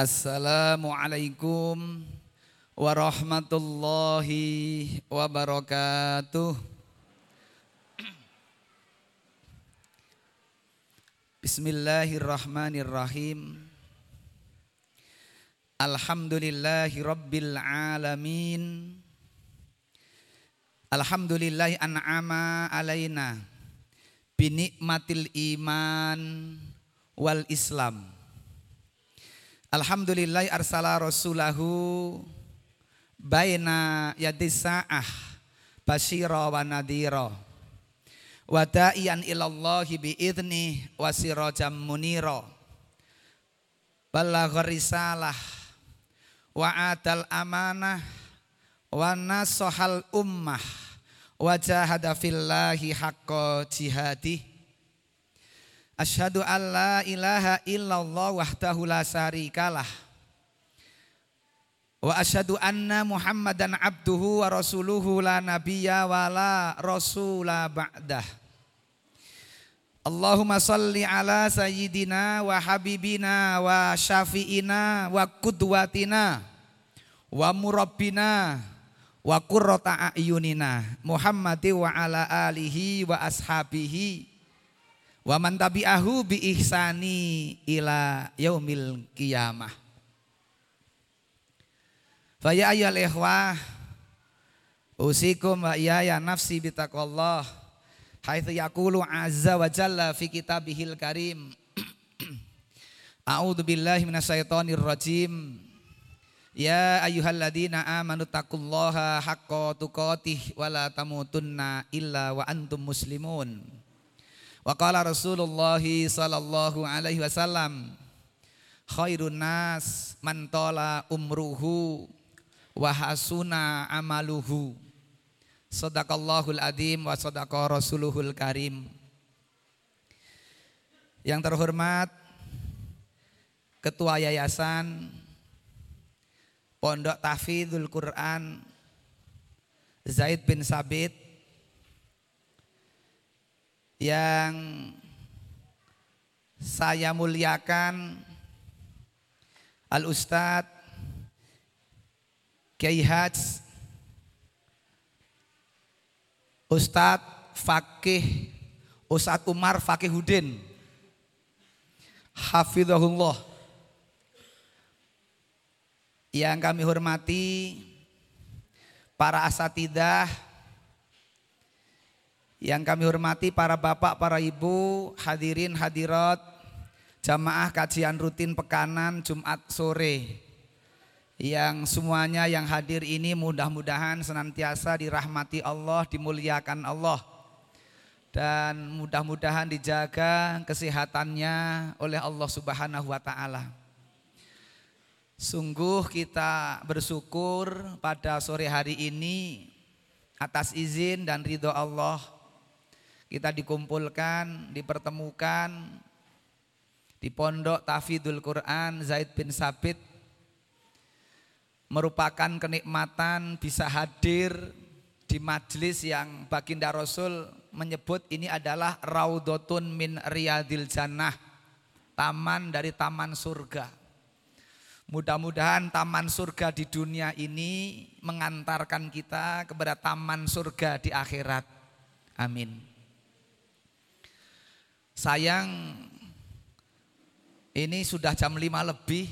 Assalamualaikum warahmatullahi wabarakatuh. Bismillahirrahmanirrahim. Alhamdulillahi rabbil alamin. Alhamdulillahi an'ama alaina binikmatil iman wal islam. Alhamdulillah arsala rasulahu baina yadis sa'ah basyira wa nadhira wa da'iyan ilallahi biidni wa sirajam munira. Balagha risalah wa atal amanah wa nasahal ummah wa jahada fillahi haqqa jihadih Asyhadu an la ilaha illallah wahdahu la syarikalah. Wa asyhadu anna Muhammadan abduhu wa rasuluhu la nabiyya wa la rasula ba'dah. Allahumma salli ala sayyidina wa habibina wa syafi'ina wa kudwatina wa murabbina wa qurrata a'yunina Muhammadi wa ala alihi wa ashabihi wa man tabi'ahu bi ihsani ila yaumil qiyamah. Fa ya ayyuhal ikhwah usikum wa ya nafsi bitaqallah haitsu yaqulu azza wa jalla fi kitabihil karim. A'udzu billahi minasyaitonir rajim. Ya ayyuhalladzina amanu taqullaha haqqa tuqatih wa la tamutunna illa wa antum muslimun Wa qala Rasulullah sallallahu alaihi wasallam khairun nas man tola umruhu wa hasuna amaluhu. Sadaqallahul adim wa sadaqa rasuluhul karim. Yang terhormat Ketua Yayasan Pondok Tahfidzul Quran Zaid bin Sabit yang saya muliakan Al Ustadz Kiai Haj Ustadz Fakih Ustadz Umar Fakihudin Hafidhullah yang kami hormati para asatidah yang kami hormati para bapak, para ibu, hadirin, hadirat, jamaah kajian rutin pekanan Jumat sore yang semuanya yang hadir ini mudah-mudahan senantiasa dirahmati Allah, dimuliakan Allah. Dan mudah-mudahan dijaga kesehatannya oleh Allah Subhanahu wa taala. Sungguh kita bersyukur pada sore hari ini atas izin dan ridho Allah kita dikumpulkan, dipertemukan di Pondok Tafidul Quran Zaid bin Sabit. Merupakan kenikmatan bisa hadir di majelis yang baginda Rasul menyebut ini adalah raudotun min riyadil jannah taman dari taman surga. Mudah-mudahan taman surga di dunia ini mengantarkan kita kepada taman surga di akhirat. Amin sayang ini sudah jam 5 lebih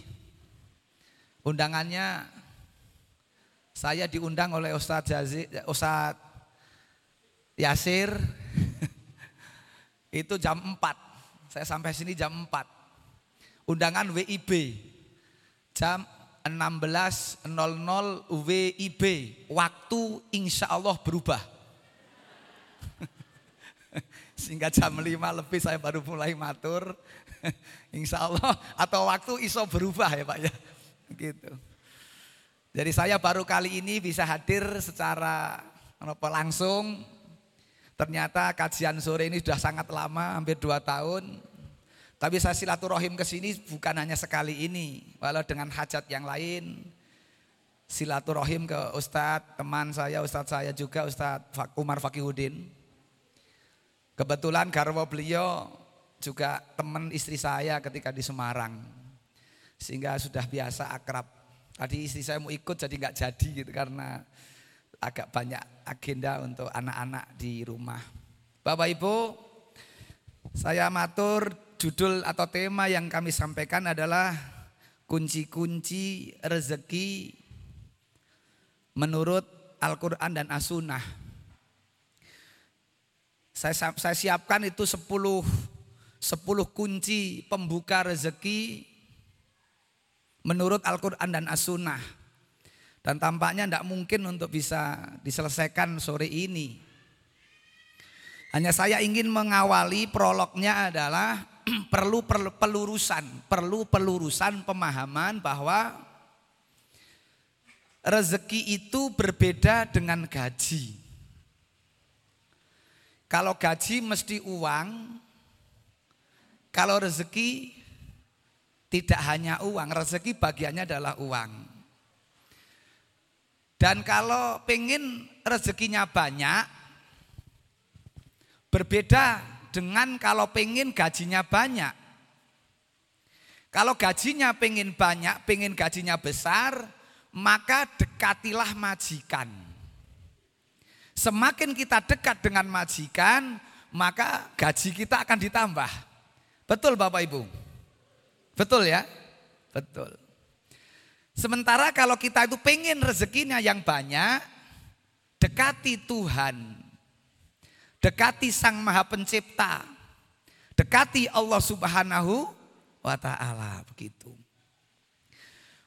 undangannya saya diundang oleh Ustadz Jazi, Ustadz Yasir itu jam 4. Saya sampai sini jam 4. Undangan WIB jam 16.00 WIB. Waktu insya Allah berubah. Sehingga jam 5 lebih saya baru mulai matur. insya Allah atau waktu iso berubah ya Pak ya. Gitu. Jadi saya baru kali ini bisa hadir secara langsung. Ternyata kajian sore ini sudah sangat lama, hampir dua tahun. Tapi saya silaturahim ke sini bukan hanya sekali ini, walau dengan hajat yang lain. Silaturahim ke Ustadz, teman saya, Ustadz saya juga, Ustadz Umar Fakihudin. Kebetulan garwo beliau juga teman istri saya ketika di Semarang. Sehingga sudah biasa akrab. Tadi istri saya mau ikut jadi nggak jadi gitu karena agak banyak agenda untuk anak-anak di rumah. Bapak Ibu, saya matur judul atau tema yang kami sampaikan adalah kunci-kunci rezeki menurut Al-Quran dan As-Sunnah. Saya, saya siapkan itu 10, 10 kunci pembuka rezeki menurut Al-Quran dan As-Sunnah. Dan tampaknya tidak mungkin untuk bisa diselesaikan sore ini. Hanya saya ingin mengawali prolognya adalah perlu pelurusan, perlu pelurusan pemahaman bahwa rezeki itu berbeda dengan gaji. Kalau gaji mesti uang, kalau rezeki tidak hanya uang, rezeki bagiannya adalah uang. Dan kalau pengen rezekinya banyak, berbeda dengan kalau pengen gajinya banyak. Kalau gajinya pengen banyak, pengen gajinya besar, maka dekatilah majikan. Semakin kita dekat dengan majikan, maka gaji kita akan ditambah. Betul Bapak Ibu? Betul ya? Betul. Sementara kalau kita itu pengen rezekinya yang banyak, dekati Tuhan. Dekati Sang Maha Pencipta. Dekati Allah Subhanahu wa taala begitu.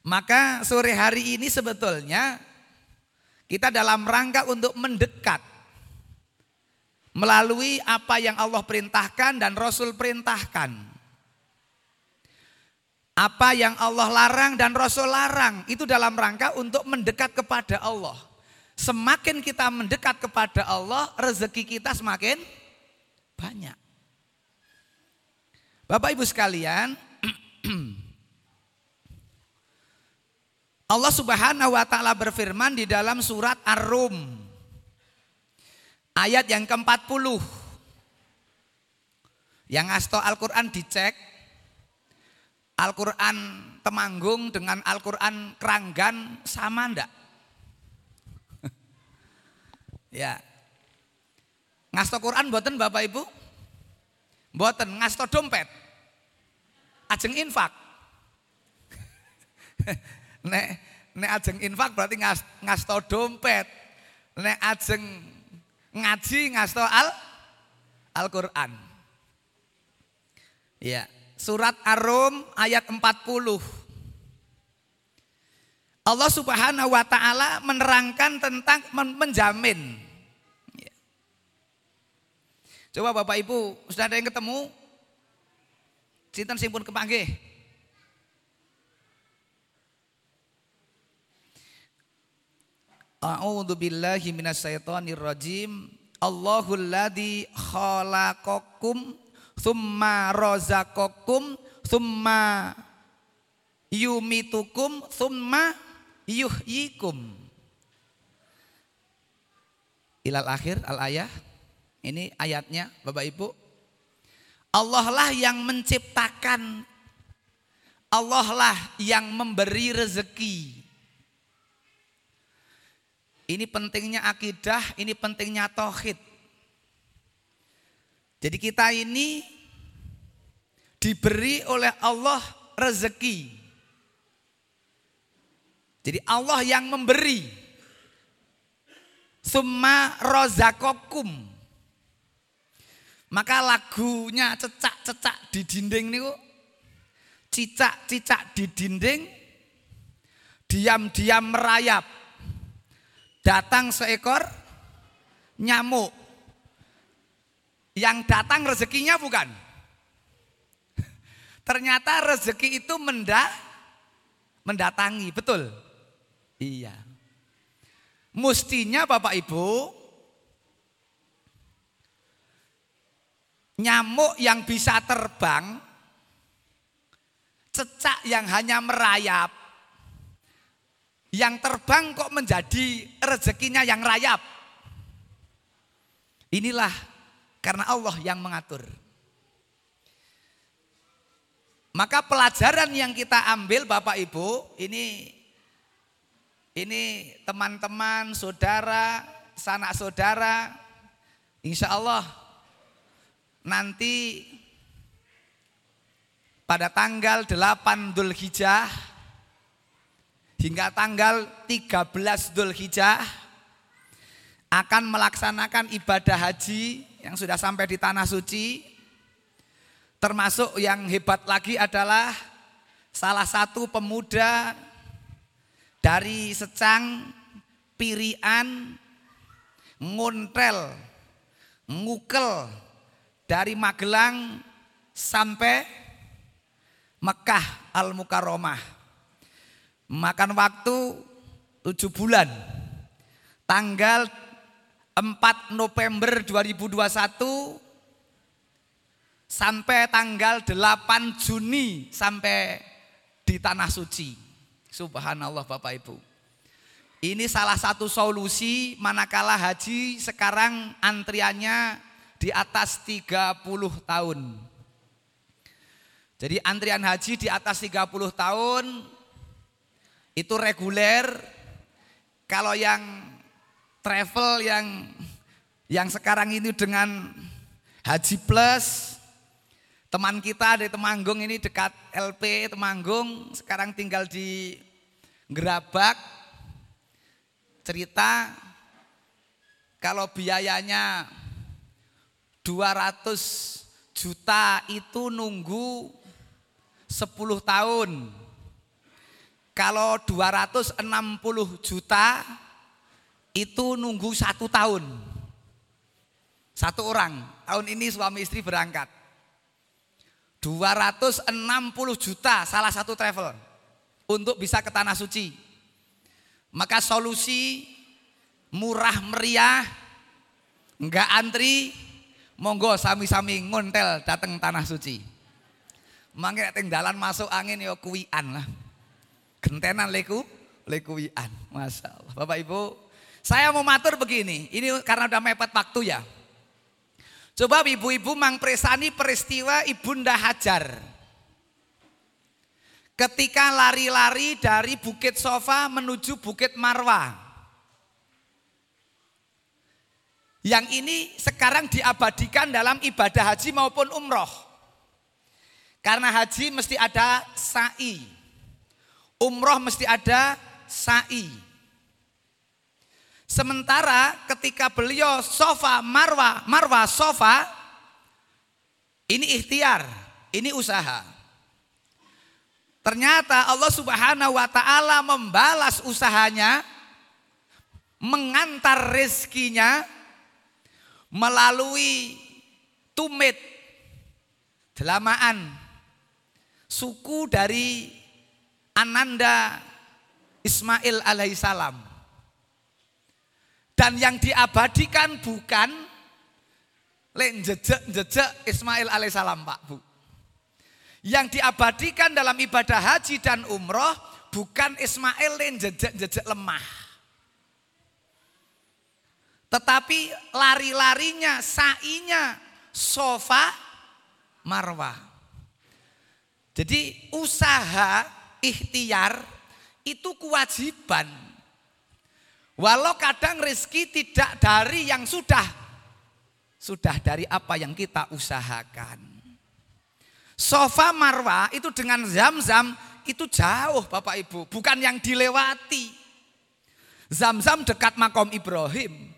Maka sore hari ini sebetulnya kita dalam rangka untuk mendekat melalui apa yang Allah perintahkan dan Rasul perintahkan. Apa yang Allah larang dan Rasul larang itu dalam rangka untuk mendekat kepada Allah. Semakin kita mendekat kepada Allah, rezeki kita semakin banyak. Bapak Ibu sekalian, Allah Subhanahu wa taala berfirman di dalam surat Ar-Rum ayat yang ke-40. Yang asto Al-Qur'an dicek Al-Quran Temanggung dengan Al-Quran Keranggan sama ndak? ya. Ngasto Quran buatan Bapak Ibu? Buatan ngasto dompet. Ajeng infak. nek nek ajeng infak berarti ngas, ngasto dompet. Nek ajeng ngaji ngasto al Al-Qur'an. Ya. Surat Ar-Rum ayat 40. Allah Subhanahu wa taala menerangkan tentang menjamin. Ya. Coba Bapak Ibu, sudah ada yang ketemu? Sinten simpun kepanggih? A'udzu billahi minasyaitonir rajim. Allahul ladzi khalaqakum Thumma rozakokum Thumma yumitukum Thumma yuhyikum. Ilal akhir al ayah. Ini ayatnya Bapak Ibu. Allah lah yang menciptakan. Allah lah yang memberi rezeki ini pentingnya akidah, ini pentingnya tauhid. Jadi kita ini diberi oleh Allah rezeki. Jadi Allah yang memberi. Summa rozakokum. Maka lagunya cecak-cecak di dinding niku cicak-cicak di dinding diam-diam merayap. Datang seekor nyamuk yang datang rezekinya bukan. Ternyata rezeki itu mendak mendatangi, betul? Iya. Mustinya Bapak Ibu nyamuk yang bisa terbang, cecak yang hanya merayap, yang terbang kok menjadi rezekinya yang rayap. Inilah karena Allah yang mengatur. Maka pelajaran yang kita ambil Bapak Ibu, ini ini teman-teman, saudara, sanak saudara, insya Allah nanti pada tanggal 8 Dhul Hijjah hingga tanggal 13 Dhul Hijjah akan melaksanakan ibadah haji yang sudah sampai di tanah suci Termasuk yang hebat lagi adalah salah satu pemuda dari Secang, Pirian, Nguntel, Ngukel dari Magelang sampai Mekah Al-Mukarramah. Makan waktu tujuh bulan. Tanggal 4 November 2021 sampai tanggal 8 Juni sampai di tanah suci. Subhanallah Bapak Ibu. Ini salah satu solusi manakala haji sekarang antriannya di atas 30 tahun. Jadi antrian haji di atas 30 tahun itu reguler. Kalau yang travel yang yang sekarang ini dengan haji plus Teman kita dari Temanggung ini dekat LP Temanggung, sekarang tinggal di Gerabak. Cerita kalau biayanya 200 juta itu nunggu 10 tahun. Kalau 260 juta itu nunggu satu tahun. Satu orang. Tahun ini suami istri berangkat. 260 juta salah satu travel untuk bisa ke tanah suci. Maka solusi murah meriah, enggak antri, monggo sami-sami ngontel datang tanah suci. Mangke tinggalan masuk angin ya kuwian lah. Gentenan leku, lekuwian. Masya Allah. Bapak Ibu, saya mau matur begini, ini karena udah mepet waktu ya. Coba ibu-ibu mangpresani peristiwa Ibunda Hajar. Ketika lari-lari dari Bukit Sofa menuju Bukit Marwa. Yang ini sekarang diabadikan dalam ibadah haji maupun umroh. Karena haji mesti ada sa'i. Umroh mesti ada sa'i. Sementara ketika beliau sofa marwa, marwa sofa, ini ikhtiar, ini usaha. Ternyata Allah subhanahu wa ta'ala membalas usahanya, mengantar rezekinya melalui tumit, delamaan, suku dari Ananda Ismail alaihissalam. Dan yang diabadikan bukan lek jejak-jejak Ismail alaihissalam Pak Bu. Yang diabadikan dalam ibadah haji dan umroh bukan Ismail yang jejak-jejak lemah. Tetapi lari-larinya, sa'inya, sofa, marwah. Jadi usaha ikhtiar itu kewajiban Walau kadang rezeki tidak dari yang sudah, sudah dari apa yang kita usahakan. Sofa Marwa itu dengan zam-zam itu jauh Bapak Ibu, bukan yang dilewati. Zam-zam dekat makom Ibrahim.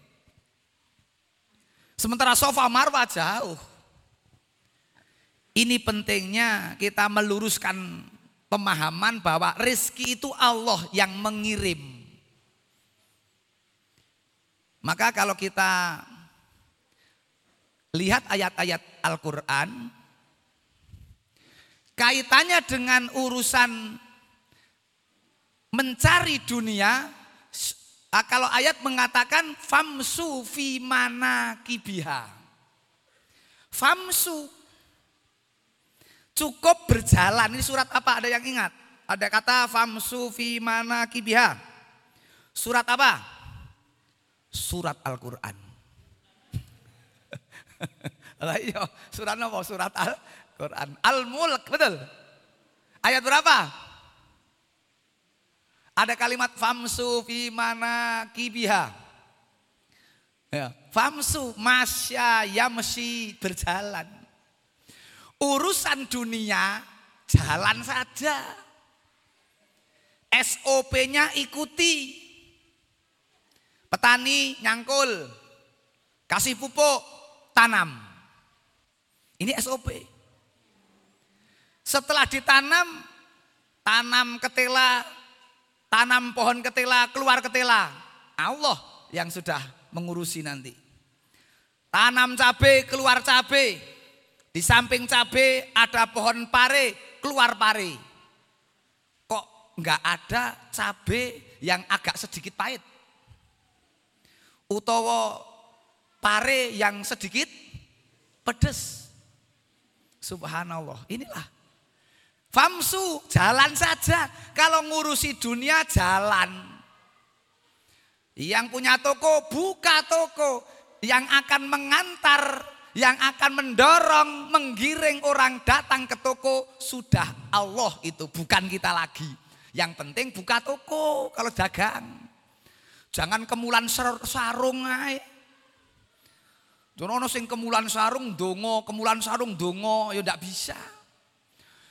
Sementara sofa Marwa jauh. Ini pentingnya kita meluruskan pemahaman bahwa rezeki itu Allah yang mengirim. Maka kalau kita lihat ayat-ayat Al-Quran, kaitannya dengan urusan mencari dunia, kalau ayat mengatakan famsu fi mana kibiha. Famsu cukup berjalan. Ini surat apa? Ada yang ingat? Ada kata famsu fi mana kibiha. Surat apa? surat Al-Quran. Iya, surat apa? Surat Al-Quran. Al-Mulk, betul? Ayat berapa? Ada kalimat famsu fi mana kibiha. Ya, famsu masya yamsi berjalan. Urusan dunia jalan saja. SOP-nya ikuti. Petani nyangkul, kasih pupuk, tanam. Ini SOP. Setelah ditanam, tanam ketela, tanam pohon ketela, keluar ketela. Allah yang sudah mengurusi nanti. Tanam cabai, keluar cabai. Di samping cabai ada pohon pare, keluar pare. Kok nggak ada cabai yang agak sedikit pahit? Utawa pare yang sedikit pedes. Subhanallah. Inilah Famsu, jalan saja. Kalau ngurusi dunia, jalan. Yang punya toko, buka toko. Yang akan mengantar, yang akan mendorong, menggiring orang datang ke toko, sudah Allah itu, bukan kita lagi. Yang penting buka toko kalau dagang. Jangan kemulan sarung aja. Jono sing kemulan sarung dongo, kemulan sarung dongo, ya ndak bisa.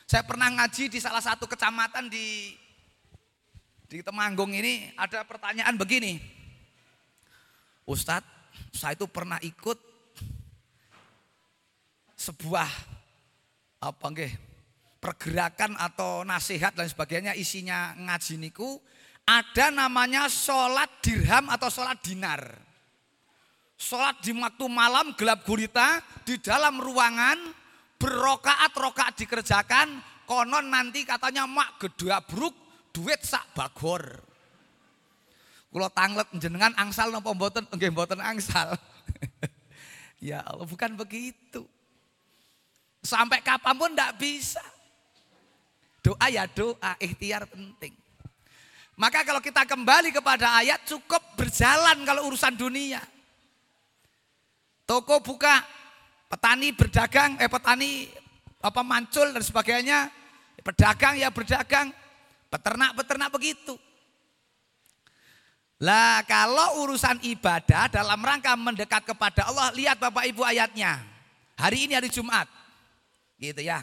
Saya pernah ngaji di salah satu kecamatan di di Temanggung ini ada pertanyaan begini. Ustadz, saya itu pernah ikut sebuah apa nggih pergerakan atau nasihat dan sebagainya isinya ngaji niku ada namanya sholat dirham atau sholat dinar. Sholat di waktu malam gelap gulita di dalam ruangan berokaat rokaat dikerjakan, konon nanti katanya mak bruk duit sak bagor. Kulo tanglet jenengan angsal nopo mboten nggih mboten angsal. ya Allah bukan begitu. Sampai kapan pun tidak bisa. Doa ya doa, ikhtiar penting. Maka kalau kita kembali kepada ayat cukup berjalan kalau urusan dunia. Toko buka, Petani berdagang, eh petani apa mancul dan sebagainya. Pedagang ya berdagang, peternak-peternak begitu. Lah kalau urusan ibadah dalam rangka mendekat kepada Allah, lihat Bapak Ibu ayatnya. Hari ini hari Jumat. Gitu ya.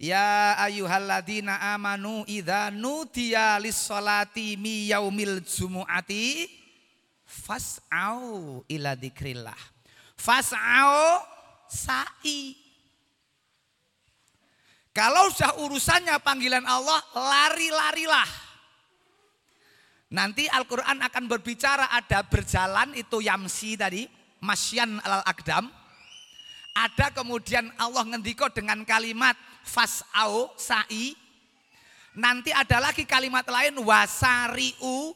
Ya ayyuhalladzina amanu idza nudiya lis-salati mi yaumil jumu'ati fas'au ila dzikrillah. Fas'au sa'i. Kalau sudah urusannya panggilan Allah, lari-larilah. Nanti Al-Quran akan berbicara ada berjalan itu yamsi tadi, masyan al akdam. Ada kemudian Allah ngendiko dengan kalimat fas'au sa'i. Nanti ada lagi kalimat lain wasari'u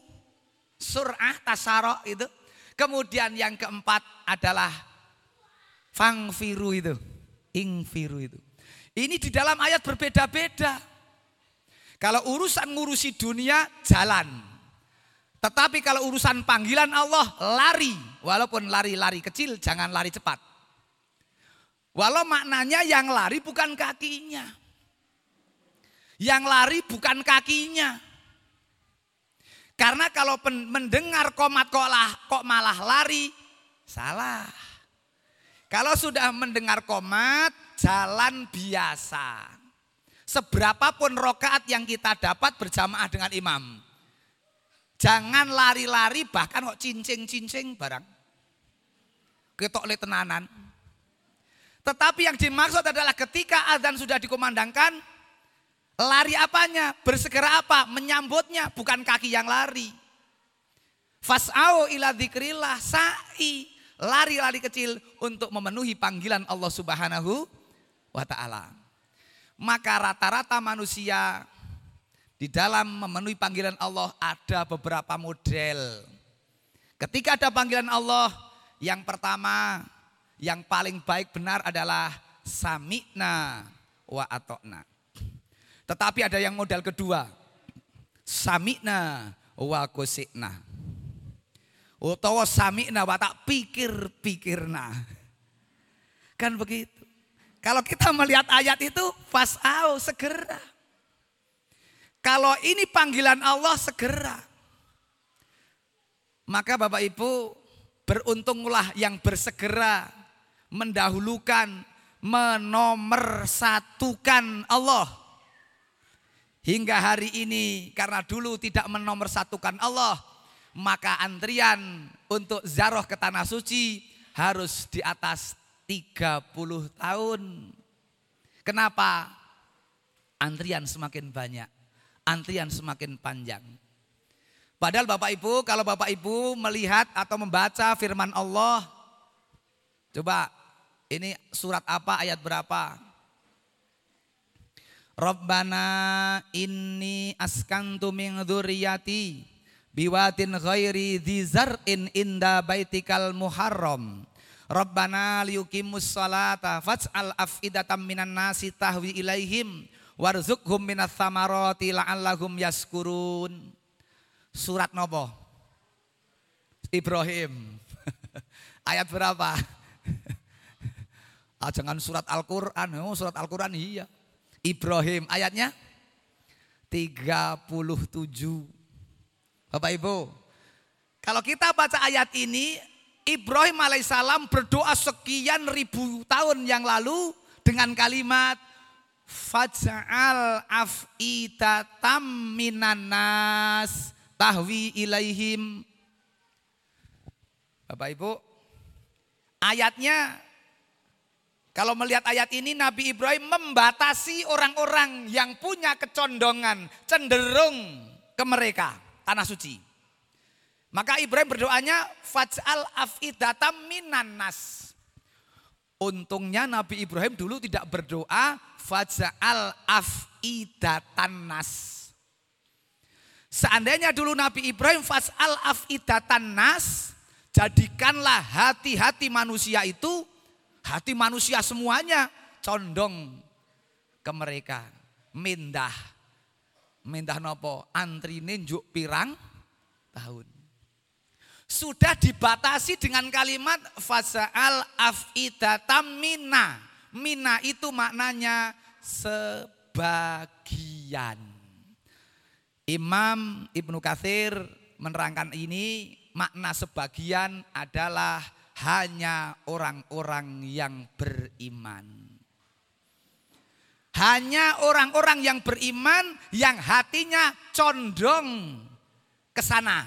surah tasaro itu. Kemudian yang keempat adalah Fangfiru itu. Ingfiru itu. Ini di dalam ayat berbeda-beda. Kalau urusan ngurusi dunia jalan. Tetapi kalau urusan panggilan Allah lari. Walaupun lari-lari kecil jangan lari cepat. Walau maknanya yang lari bukan kakinya. Yang lari bukan kakinya. Karena kalau mendengar komat kok, lah, kok malah lari, salah. Kalau sudah mendengar komat, jalan biasa. Seberapapun rokaat yang kita dapat berjamaah dengan imam. Jangan lari-lari bahkan kok cincing-cincing barang. Ketok le tenanan. Tetapi yang dimaksud adalah ketika azan sudah dikumandangkan, lari apanya? Bersegera apa? Menyambutnya, bukan kaki yang lari. Fas'au ila dzikrillah sa'i lari-lari kecil untuk memenuhi panggilan Allah Subhanahu wa taala. Maka rata-rata manusia di dalam memenuhi panggilan Allah ada beberapa model. Ketika ada panggilan Allah, yang pertama yang paling baik benar adalah sami'na wa atokna. Tetapi ada yang model kedua, sami'na wa kusikna. Utawa sami'na wa tak pikir-pikirna. Kan begitu. Kalau kita melihat ayat itu, fas'au segera. Kalau ini panggilan Allah segera. Maka Bapak Ibu beruntunglah yang bersegera mendahulukan, menomorsatukan Allah. Hingga hari ini karena dulu tidak menomorsatukan Allah, maka antrian untuk zaroh ke tanah suci harus di atas 30 tahun. Kenapa? Antrian semakin banyak, antrian semakin panjang. Padahal Bapak Ibu, kalau Bapak Ibu melihat atau membaca firman Allah, coba ini surat apa, ayat berapa? Rabbana inni askantu min dzurriyyati biwatin ghairi dzar'in inda baitikal muharram. Rabbana liyuqimus salata faj'al af'idatam minan nasi tahwi ilaihim warzuqhum minas samarati la'allahum yaskurun. Surat nopo? Ibrahim. Ayat berapa? Ah, jangan surat Al-Quran. Oh, surat Al-Quran iya. Ibrahim ayatnya 37. Bapak Ibu, kalau kita baca ayat ini, Ibrahim alaihissalam berdoa sekian ribu tahun yang lalu dengan kalimat Faj'al af'itatam minanas tahwi ilaihim. Bapak Ibu, ayatnya kalau melihat ayat ini Nabi Ibrahim membatasi orang-orang yang punya kecondongan cenderung ke mereka tanah suci. Maka Ibrahim berdoanya faj'al afidatam minan nas. Untungnya Nabi Ibrahim dulu tidak berdoa faj'al afidatan nas. Seandainya dulu Nabi Ibrahim faj'al afidatan nas, jadikanlah hati-hati manusia itu Hati manusia semuanya condong ke mereka. Mindah. Mindah nopo? Antri ninjuk pirang tahun. Sudah dibatasi dengan kalimat fasa'al af'idatam mina. Mina itu maknanya sebagian. Imam Ibnu Kathir menerangkan ini makna sebagian adalah hanya orang-orang yang beriman. Hanya orang-orang yang beriman yang hatinya condong ke sana.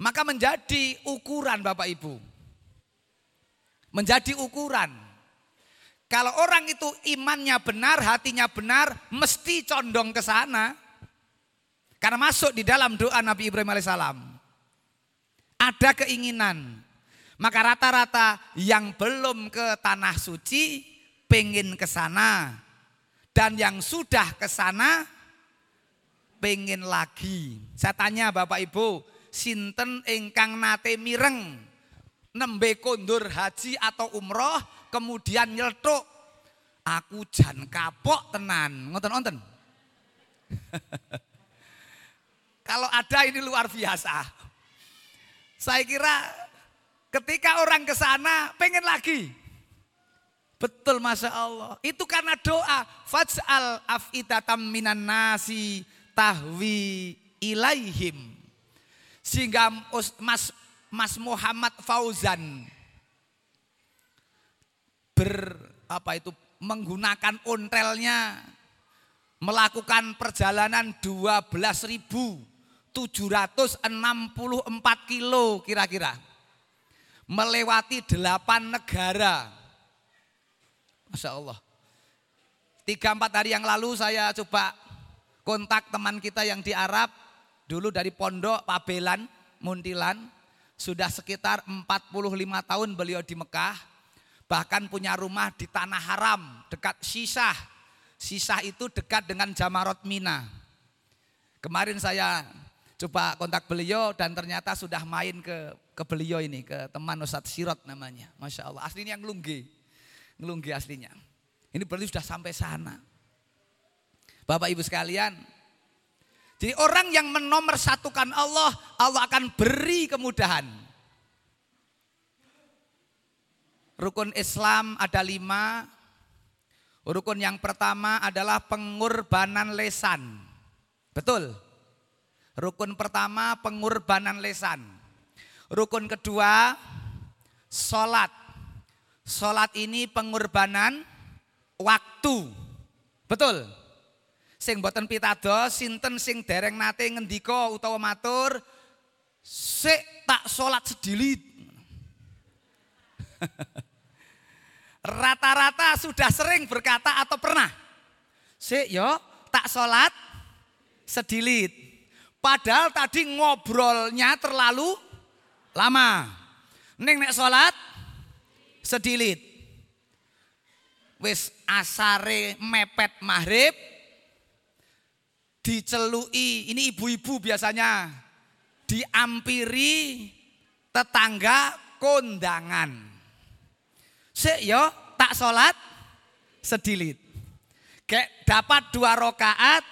Maka menjadi ukuran Bapak Ibu. Menjadi ukuran. Kalau orang itu imannya benar, hatinya benar, mesti condong ke sana. Karena masuk di dalam doa Nabi Ibrahim alaihissalam ada keinginan. Maka rata-rata yang belum ke tanah suci pengen ke sana. Dan yang sudah ke sana pengen lagi. Saya tanya Bapak Ibu, sinten ingkang nate mireng nembe kondur haji atau umroh kemudian nyeltuk aku jan kapok tenan ngoten ngonten kalau ada ini luar biasa saya kira ketika orang ke sana pengen lagi. Betul Masya Allah. Itu karena doa. Faj'al af'idatam minan nasi tahwi ilaihim. Sehingga Mas, Mas Muhammad Fauzan ber apa itu menggunakan ontelnya melakukan perjalanan 12 ribu 764 kilo kira-kira. Melewati delapan negara. Masya Allah. Tiga empat hari yang lalu saya coba kontak teman kita yang di Arab. Dulu dari pondok Pabelan, Muntilan. Sudah sekitar 45 tahun beliau di Mekah. Bahkan punya rumah di Tanah Haram dekat Sisah. Sisah itu dekat dengan Jamarot Mina. Kemarin saya coba kontak beliau dan ternyata sudah main ke ke beliau ini ke teman Ustadz Sirot namanya. Masya Allah. Aslinya ngelunggi ngelunggi aslinya. Ini berarti sudah sampai sana. Bapak Ibu sekalian. Jadi orang yang menomorsatukan Allah Allah akan beri kemudahan. Rukun Islam ada lima. Rukun yang pertama adalah pengorbanan lesan. Betul? Rukun pertama pengorbanan lesan. Rukun kedua sholat. Sholat ini pengorbanan waktu. Betul? Sing boten pitados sinten sing dereng nate ngendika utawa matur sik tak sholat sedilit. Rata-rata sudah sering berkata atau pernah. Sik yo tak sholat sedilit. Padahal tadi ngobrolnya terlalu lama. Neng nek sholat sedilit. Wis asare mepet maghrib dicelui, ini ibu-ibu biasanya diampiri tetangga kondangan. Sik yo tak sholat sedilit. Kayak dapat dua rokaat,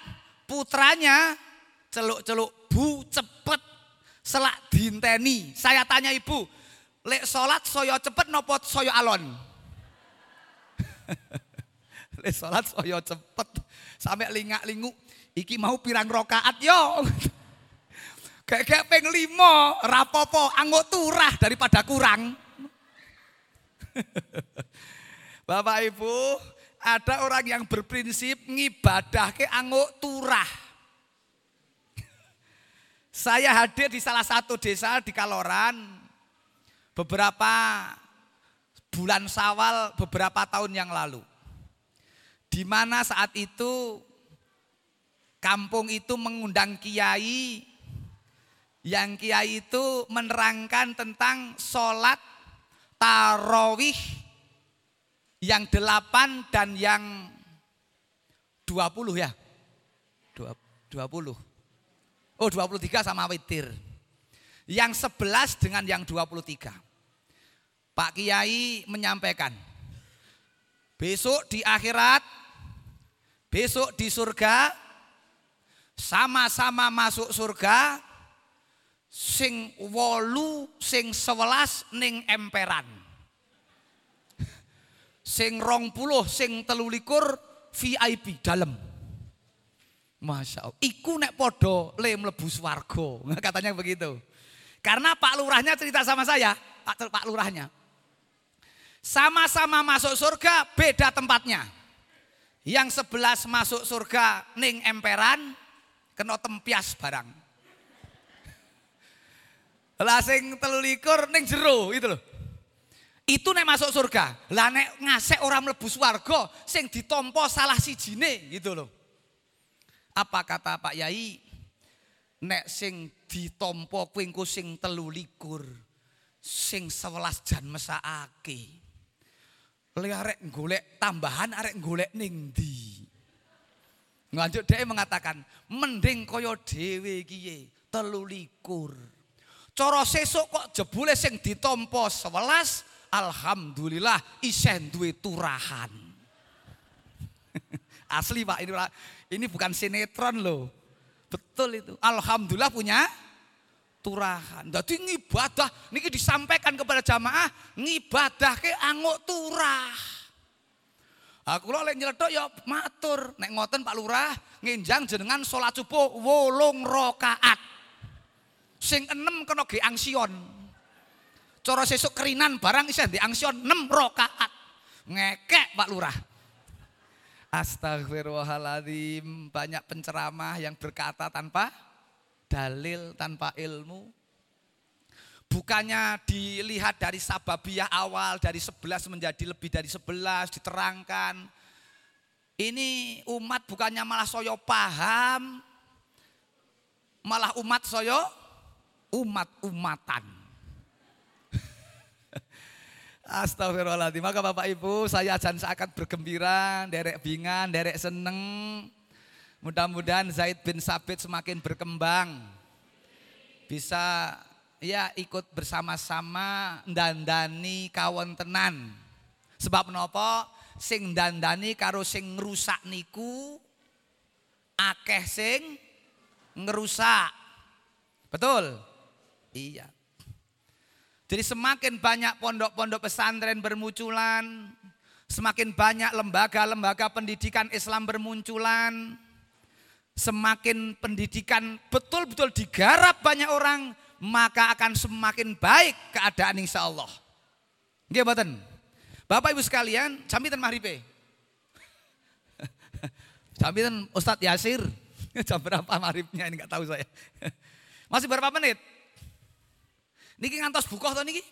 putranya celuk-celuk bu cepet selak dinteni. Saya tanya ibu, lek sholat soyo cepet nopo soyo alon? lek sholat soyo cepet sampai lingak lingu Iki mau pirang rokaat yo. Kayak peng limo, rapopo, anggot turah daripada kurang. Bapak Ibu, ada orang yang berprinsip ngibadah ke anggot turah. Saya hadir di salah satu desa di Kaloran beberapa bulan Sawal beberapa tahun yang lalu. Di mana saat itu Kampung itu mengundang kiai yang kiai itu menerangkan tentang sholat tarawih yang delapan dan yang dua puluh ya. Dua puluh. Oh dua puluh tiga sama witir. Yang sebelas dengan yang dua puluh tiga. Pak Kiai menyampaikan. Besok di akhirat, besok di surga, sama-sama masuk surga sing wolu sing sewelas ning emperan sing rong puluh sing telulikur VIP dalam Masya Allah iku nek podo le mlebu swarga katanya begitu karena Pak Lurahnya cerita sama saya Pak, Pak Lurahnya sama-sama masuk surga beda tempatnya yang sebelas masuk surga ning emperan kena tempias barang. Lah sing telulikur ning jero itu loh. Itu nek masuk surga. Lah nek ngasek orang mlebu swarga sing ditompo salah sijine gitu loh. Apa kata Pak Yai? Nek sing ditompo kuwi engko sing telulikur. Sing sewelas jan mesakake. Le arek golek tambahan arek golek ning ndi? Lanjut dia mengatakan, mending koyo dewe kiye telulikur. Coro sesuk kok jebule sing ditompo sewelas, alhamdulillah isen duwe turahan. Asli Pak, ini ini bukan sinetron loh. Betul itu. Alhamdulillah punya turahan. Jadi ngibadah niki disampaikan kepada jamaah ngibadah ke anguk turah. Aku lho lek nyeletuk ya matur, nek ngoten Pak Lurah nginjang jenengan salat subuh wolung rakaat. Sing enem kena ge angsion. Cara sesuk kerinan barang isih di angsion 6 rakaat. Ngekek Pak Lurah. Astagfirullahaladzim, banyak penceramah yang berkata tanpa dalil, tanpa ilmu. Bukannya dilihat dari sababiyah awal dari 11 menjadi lebih dari 11 diterangkan. Ini umat bukannya malah soyo paham. Malah umat soyo umat-umatan. Astagfirullahaladzim. Maka Bapak Ibu saya akan seakan bergembira, derek bingan, derek seneng. Mudah-mudahan Zaid bin Sabit semakin berkembang. Bisa ya ikut bersama-sama dandani kawan tenan. Sebab nopo sing dandani karo sing ngerusak niku akeh sing ngerusak. Betul? Iya. Jadi semakin banyak pondok-pondok pesantren bermunculan, Semakin banyak lembaga-lembaga pendidikan Islam bermunculan, semakin pendidikan betul-betul digarap banyak orang, maka akan semakin baik keadaan insya Allah. Nggih mboten? Bapak Ibu sekalian, jamitan mahribe. jamitan Ustadz Yasir. Jam berapa mahribnya ini nggak tahu saya. Masih berapa menit? Niki ngantos bukoh to niki?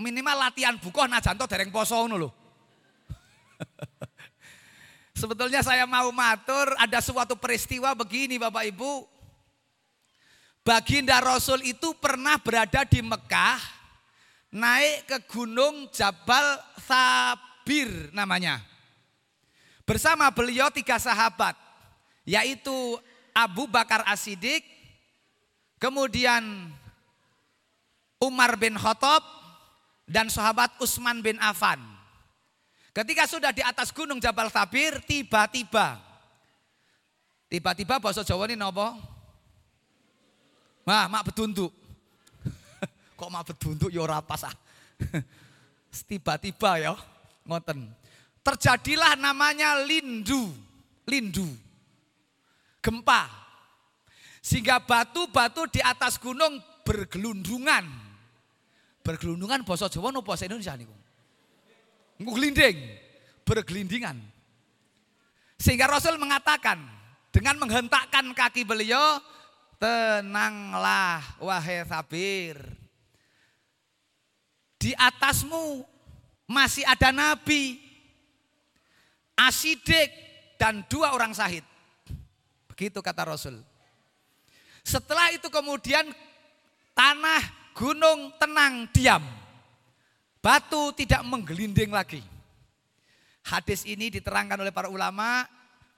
Minimal latihan bukoh najanto dereng poso ngono lho. Sebetulnya saya mau matur ada suatu peristiwa begini Bapak Ibu. Baginda Rasul itu pernah berada di Mekah naik ke gunung Jabal Sabir namanya. Bersama beliau tiga sahabat, yaitu Abu Bakar Asidik, kemudian Umar bin Khattab, dan sahabat Utsman bin Affan. Ketika sudah di atas gunung Jabal Sabir, tiba-tiba, tiba-tiba bahasa Jawa ini nopo? Wah, mak betunduk. Kok mau bedunduk ya ora pas ah. Tiba-tiba ya, ngoten. Terjadilah namanya lindu, lindu. Gempa. Sehingga batu-batu di atas gunung bergelundungan. Bergelundungan bahasa Jawa no Indonesia niku. Nglinding, bergelindingan. Sehingga Rasul mengatakan dengan menghentakkan kaki beliau, tenanglah wahai sabir di atasmu masih ada nabi, asidik, dan dua orang sahid. Begitu kata Rasul. Setelah itu kemudian tanah, gunung tenang, diam. Batu tidak menggelinding lagi. Hadis ini diterangkan oleh para ulama,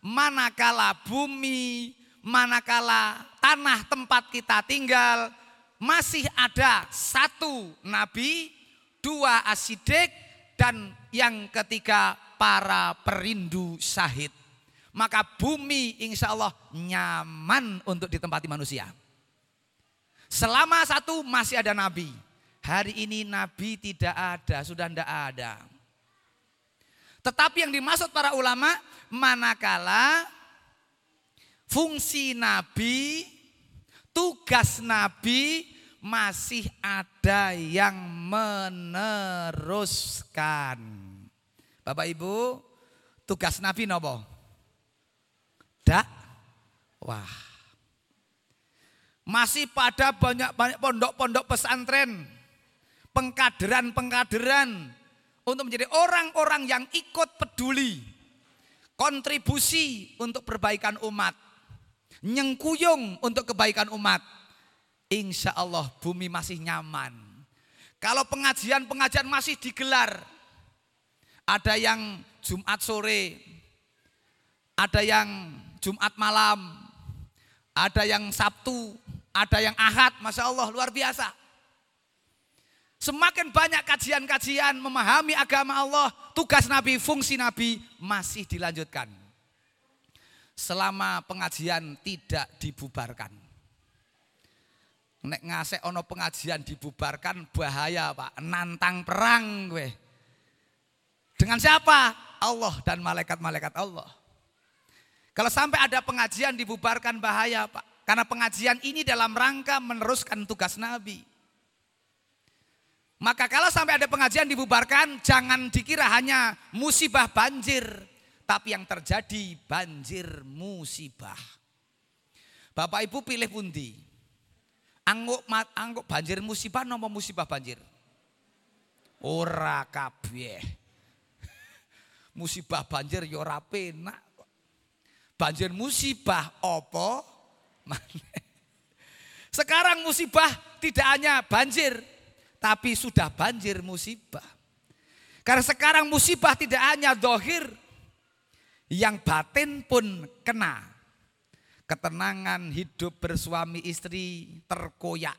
manakala bumi, manakala tanah tempat kita tinggal masih ada satu nabi, dua asidik, dan yang ketiga para perindu syahid. Maka bumi insya Allah nyaman untuk ditempati manusia. Selama satu masih ada nabi. Hari ini nabi tidak ada, sudah tidak ada. Tetapi yang dimaksud para ulama, manakala fungsi nabi, tugas nabi masih ada yang meneruskan. Bapak Ibu, tugas Nabi nopo? Dak wah. Masih pada banyak-banyak pondok-pondok pesantren, pengkaderan-pengkaderan. Untuk menjadi orang-orang yang ikut peduli, kontribusi untuk perbaikan umat, nyengkuyung untuk kebaikan umat. Insya Allah bumi masih nyaman. Kalau pengajian-pengajian masih digelar, ada yang Jumat sore, ada yang Jumat malam, ada yang Sabtu, ada yang Ahad, Masya Allah luar biasa. Semakin banyak kajian-kajian memahami agama Allah, tugas Nabi, fungsi Nabi masih dilanjutkan. Selama pengajian tidak dibubarkan. Nek ngasek ono pengajian dibubarkan bahaya pak, nantang perang gue. Dengan siapa? Allah dan malaikat-malaikat Allah. Kalau sampai ada pengajian dibubarkan bahaya pak. Karena pengajian ini dalam rangka meneruskan tugas Nabi. Maka kalau sampai ada pengajian dibubarkan, jangan dikira hanya musibah banjir. Tapi yang terjadi banjir musibah. Bapak ibu pilih pundi. Angguk angguk banjir musibah nopo musibah banjir? Ora kabeh. musibah banjir ya ora penak Banjir musibah opo Sekarang musibah tidak hanya banjir, tapi sudah banjir musibah. Karena sekarang musibah tidak hanya dohir, yang batin pun kena ketenangan hidup bersuami istri terkoyak.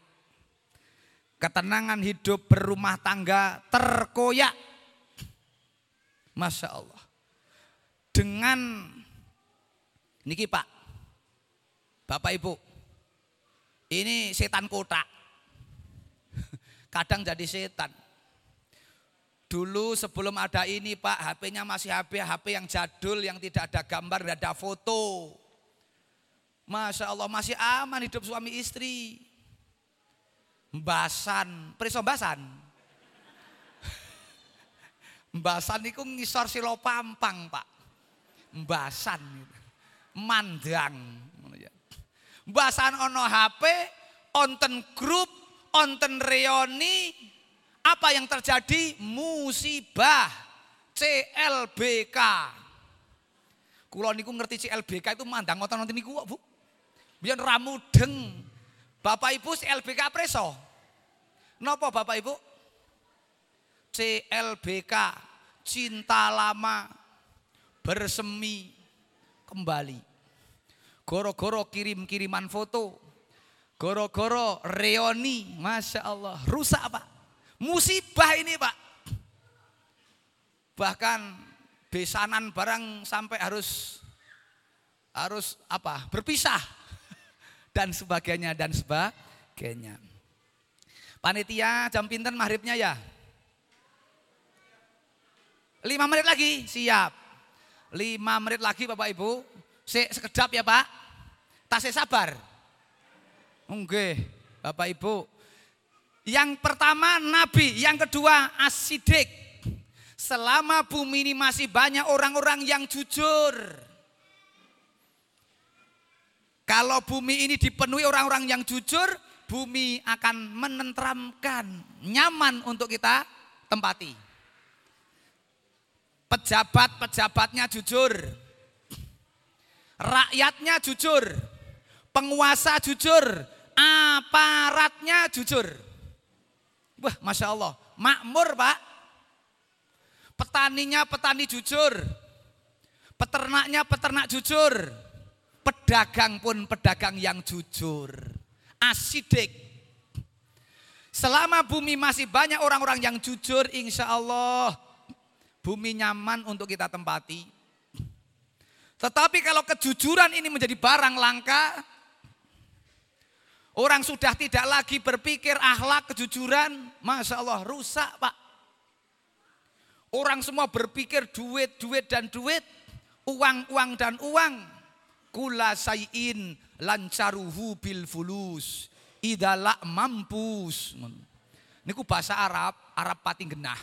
Ketenangan hidup berumah tangga terkoyak. Masya Allah. Dengan niki Pak, Bapak Ibu, ini setan kotak. Kadang jadi setan. Dulu sebelum ada ini Pak, HP-nya masih HP, HP yang jadul, yang tidak ada gambar, tidak ada foto. Masya Allah masih aman hidup suami istri. Mbasan, periso mbasan. Mbasan itu ngisor silo pampang Pak. Mbasan, mandang. Mbasan ono HP, onten grup, onten reoni, apa yang terjadi? Musibah. CLBK. Kulo niku ngerti CLBK itu mandang ngoten nonton niku Bu. Biar ramudeng. Bapak Ibu CLBK preso. Nopo Bapak Ibu? CLBK cinta lama bersemi kembali. Goro-goro kirim-kiriman foto. Goro-goro reoni, Masya Allah. Rusak Pak. Musibah ini Pak. Bahkan besanan barang sampai harus harus apa? Berpisah dan sebagainya dan sebagainya. Panitia jam pinten maghribnya ya? Lima menit lagi, siap. Lima menit lagi Bapak Ibu. Se sekedap ya Pak. Tasnya sabar. Oke, Bapak Ibu. Yang pertama nabi, yang kedua asidik. Selama bumi ini masih banyak orang-orang yang jujur. Kalau bumi ini dipenuhi orang-orang yang jujur, bumi akan menentramkan, nyaman untuk kita tempati. Pejabat-pejabatnya jujur. Rakyatnya jujur. Penguasa jujur. Aparatnya jujur. Wah, masya Allah, makmur pak. Petaninya petani jujur, peternaknya peternak jujur, pedagang pun pedagang yang jujur, asidik. Selama bumi masih banyak orang-orang yang jujur, insya Allah bumi nyaman untuk kita tempati. Tetapi kalau kejujuran ini menjadi barang langka, Orang sudah tidak lagi berpikir akhlak kejujuran, masya Allah rusak pak. Orang semua berpikir duit, duit dan duit, uang, uang dan uang. Kula sayin lancaruhu bil fulus, idalak mampus. Ini ku bahasa Arab, Arab pati genah.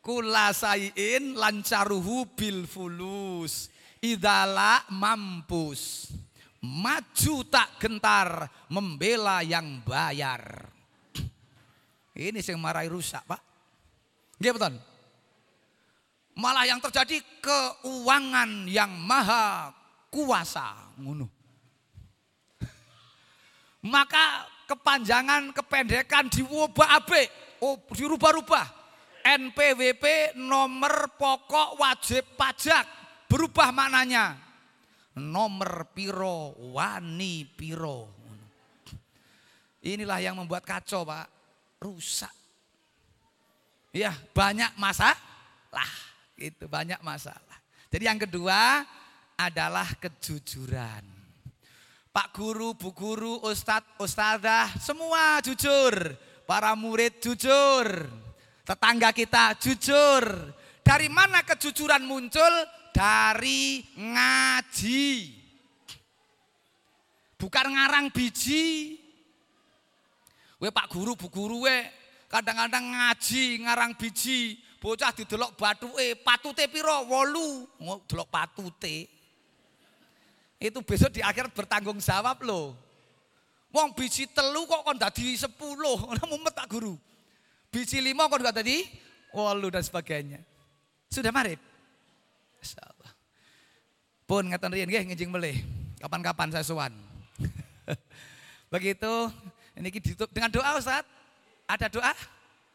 Kula sayin lancaruhu bil fulus, idalak mampus. Maju tak gentar membela yang bayar. Ini yang marahi rusak pak. Iya betul. Malah yang terjadi keuangan yang maha kuasa. Ngunu. Maka kepanjangan, kependekan diubah abe, oh, dirubah-rubah. NPWP nomor pokok wajib pajak berubah maknanya nomor piro, wani piro. Inilah yang membuat kacau Pak, rusak. Ya banyak masalah, itu banyak masalah. Jadi yang kedua adalah kejujuran. Pak guru, bu guru, ustadz, ustadzah, semua jujur. Para murid jujur. Tetangga kita jujur. Dari mana kejujuran muncul? dari ngaji. Bukan ngarang biji. We Pak Guru, Bu Guru we kadang-kadang ngaji ngarang biji. Bocah didelok batuke, patute piro? Wolu. Delok patute. Itu besok di akhir bertanggung jawab loh. Wong biji telu kok kon dadi sepuluh. Mumet Pak Guru. Biji lima kok gak tadi? Wolu dan sebagainya. Sudah marip? Insyaallah. Pun ngeten riyen nggih ngijing melih. Kapan-kapan saya suwan. Begitu ini ditutup dengan doa Ustaz. Ada doa?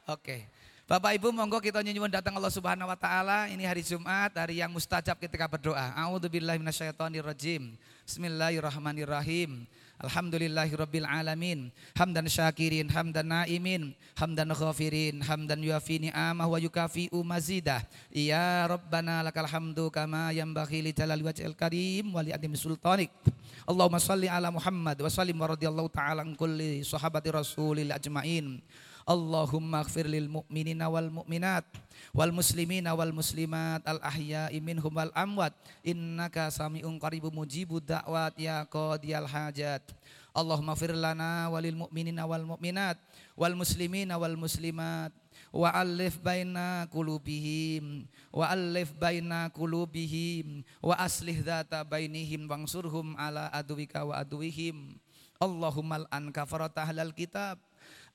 Oke. Bapak Ibu monggo kita nyuwun datang Allah Subhanahu wa taala. Ini hari Jumat, hari yang mustajab ketika berdoa. A'udzubillahi minasyaitonirrajim. Bismillahirrahmanirrahim. Alhamdulillahirabbil alamin. Hamdan syakirin, hamdan naimin, hamdan ghafirin, hamdan yuafi ni'amah wa yukafi'u mazidah. Ya Rabbana lakal hamdu kama yanbaghi li jalali wajhil karim wa li adim sultanik. Allahumma salli ala Muhammad wa sallim wa radhiyallahu ta'ala kulli sahabati rasulil ajmain. Allahumma ighfir lil mu'minina wal mu'minat wal muslimina wal muslimat al ahya'i minhum wal amwat. Innaka sami'un qaribun mujibud da'wat ya qadiyal hajat. Allahumma ighfir lana walil mu'minina wal mu'minat wal muslimina wal muslimat. Wa alif baina qulubihim wa alif baina qulubihim wa aslih dzata bainihim wangsurhum ala aduwika wa aduwihim. Allahumma al-an kafarata ahlal kitab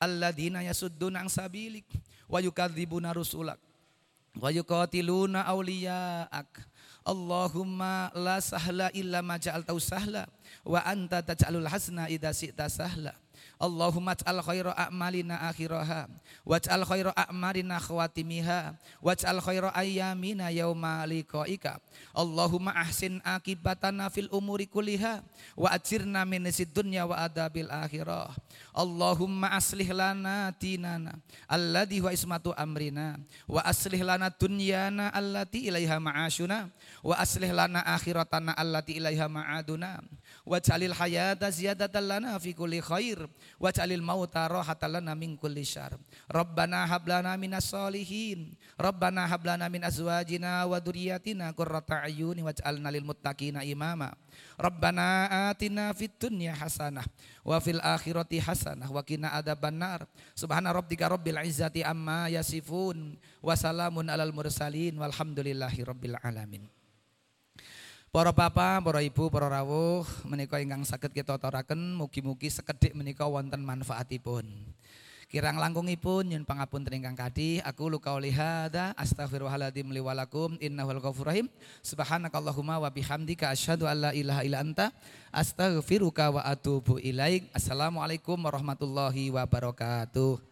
alladzina yasudduna an sabilik wa yukadzibuna rusulak wa yuqatiluna awliya'ak. Allahumma la sahla illa ma ja'altahu sahla wa anta taj'alul hasna idza syi'ta sahla Allahumma ij'al khaira a'malina akhiraha waj'al khaira a'malina khawatimiha waj'al khaira ayyamina yauma liqaika. Allahumma ahsin akibatana fil umuri kulliha wa ajirna min dunya wa adabil akhirah. Allahumma aslih lana dinana alladhi wa ismatu amrina wa aslih lana dunyana allati ilaiha ma'ashuna wa aslih lana akhiratana allati ilaiha ma'aduna waj'alil hayata ziyadatan lana fi kulli khair waj'alil mauta rahatan lana min kulli syarr. Rabbana hab lana minas solihin rabbana hab lana min azwajina wa dzurriyyatina qurrata ayuni waj'alna lil muttaqina imama. Rabbana atina fid dunya hasanah wa fil akhirati hasanah wa qina adzabannar subhana rabbika rabbil izzati amma yasifun wa salamun alal mursalin. Walhamdulillahi rabbil alamin Para bapak, para ibu, para rawuh menika ingkang saged kita aturaken mugi-mugi sekedhik menika wonten manfaatipun. Kirang langkungipun nyun pangapunten ingkang kadhi aku luka hadza astaghfirullahaladzim li walakum innahul ghafurur rahim. Subhanakallahumma wa bihamdika asyhadu alla ilaha illa anta astaghfiruka wa atubu ilaik. Assalamualaikum warahmatullahi wabarakatuh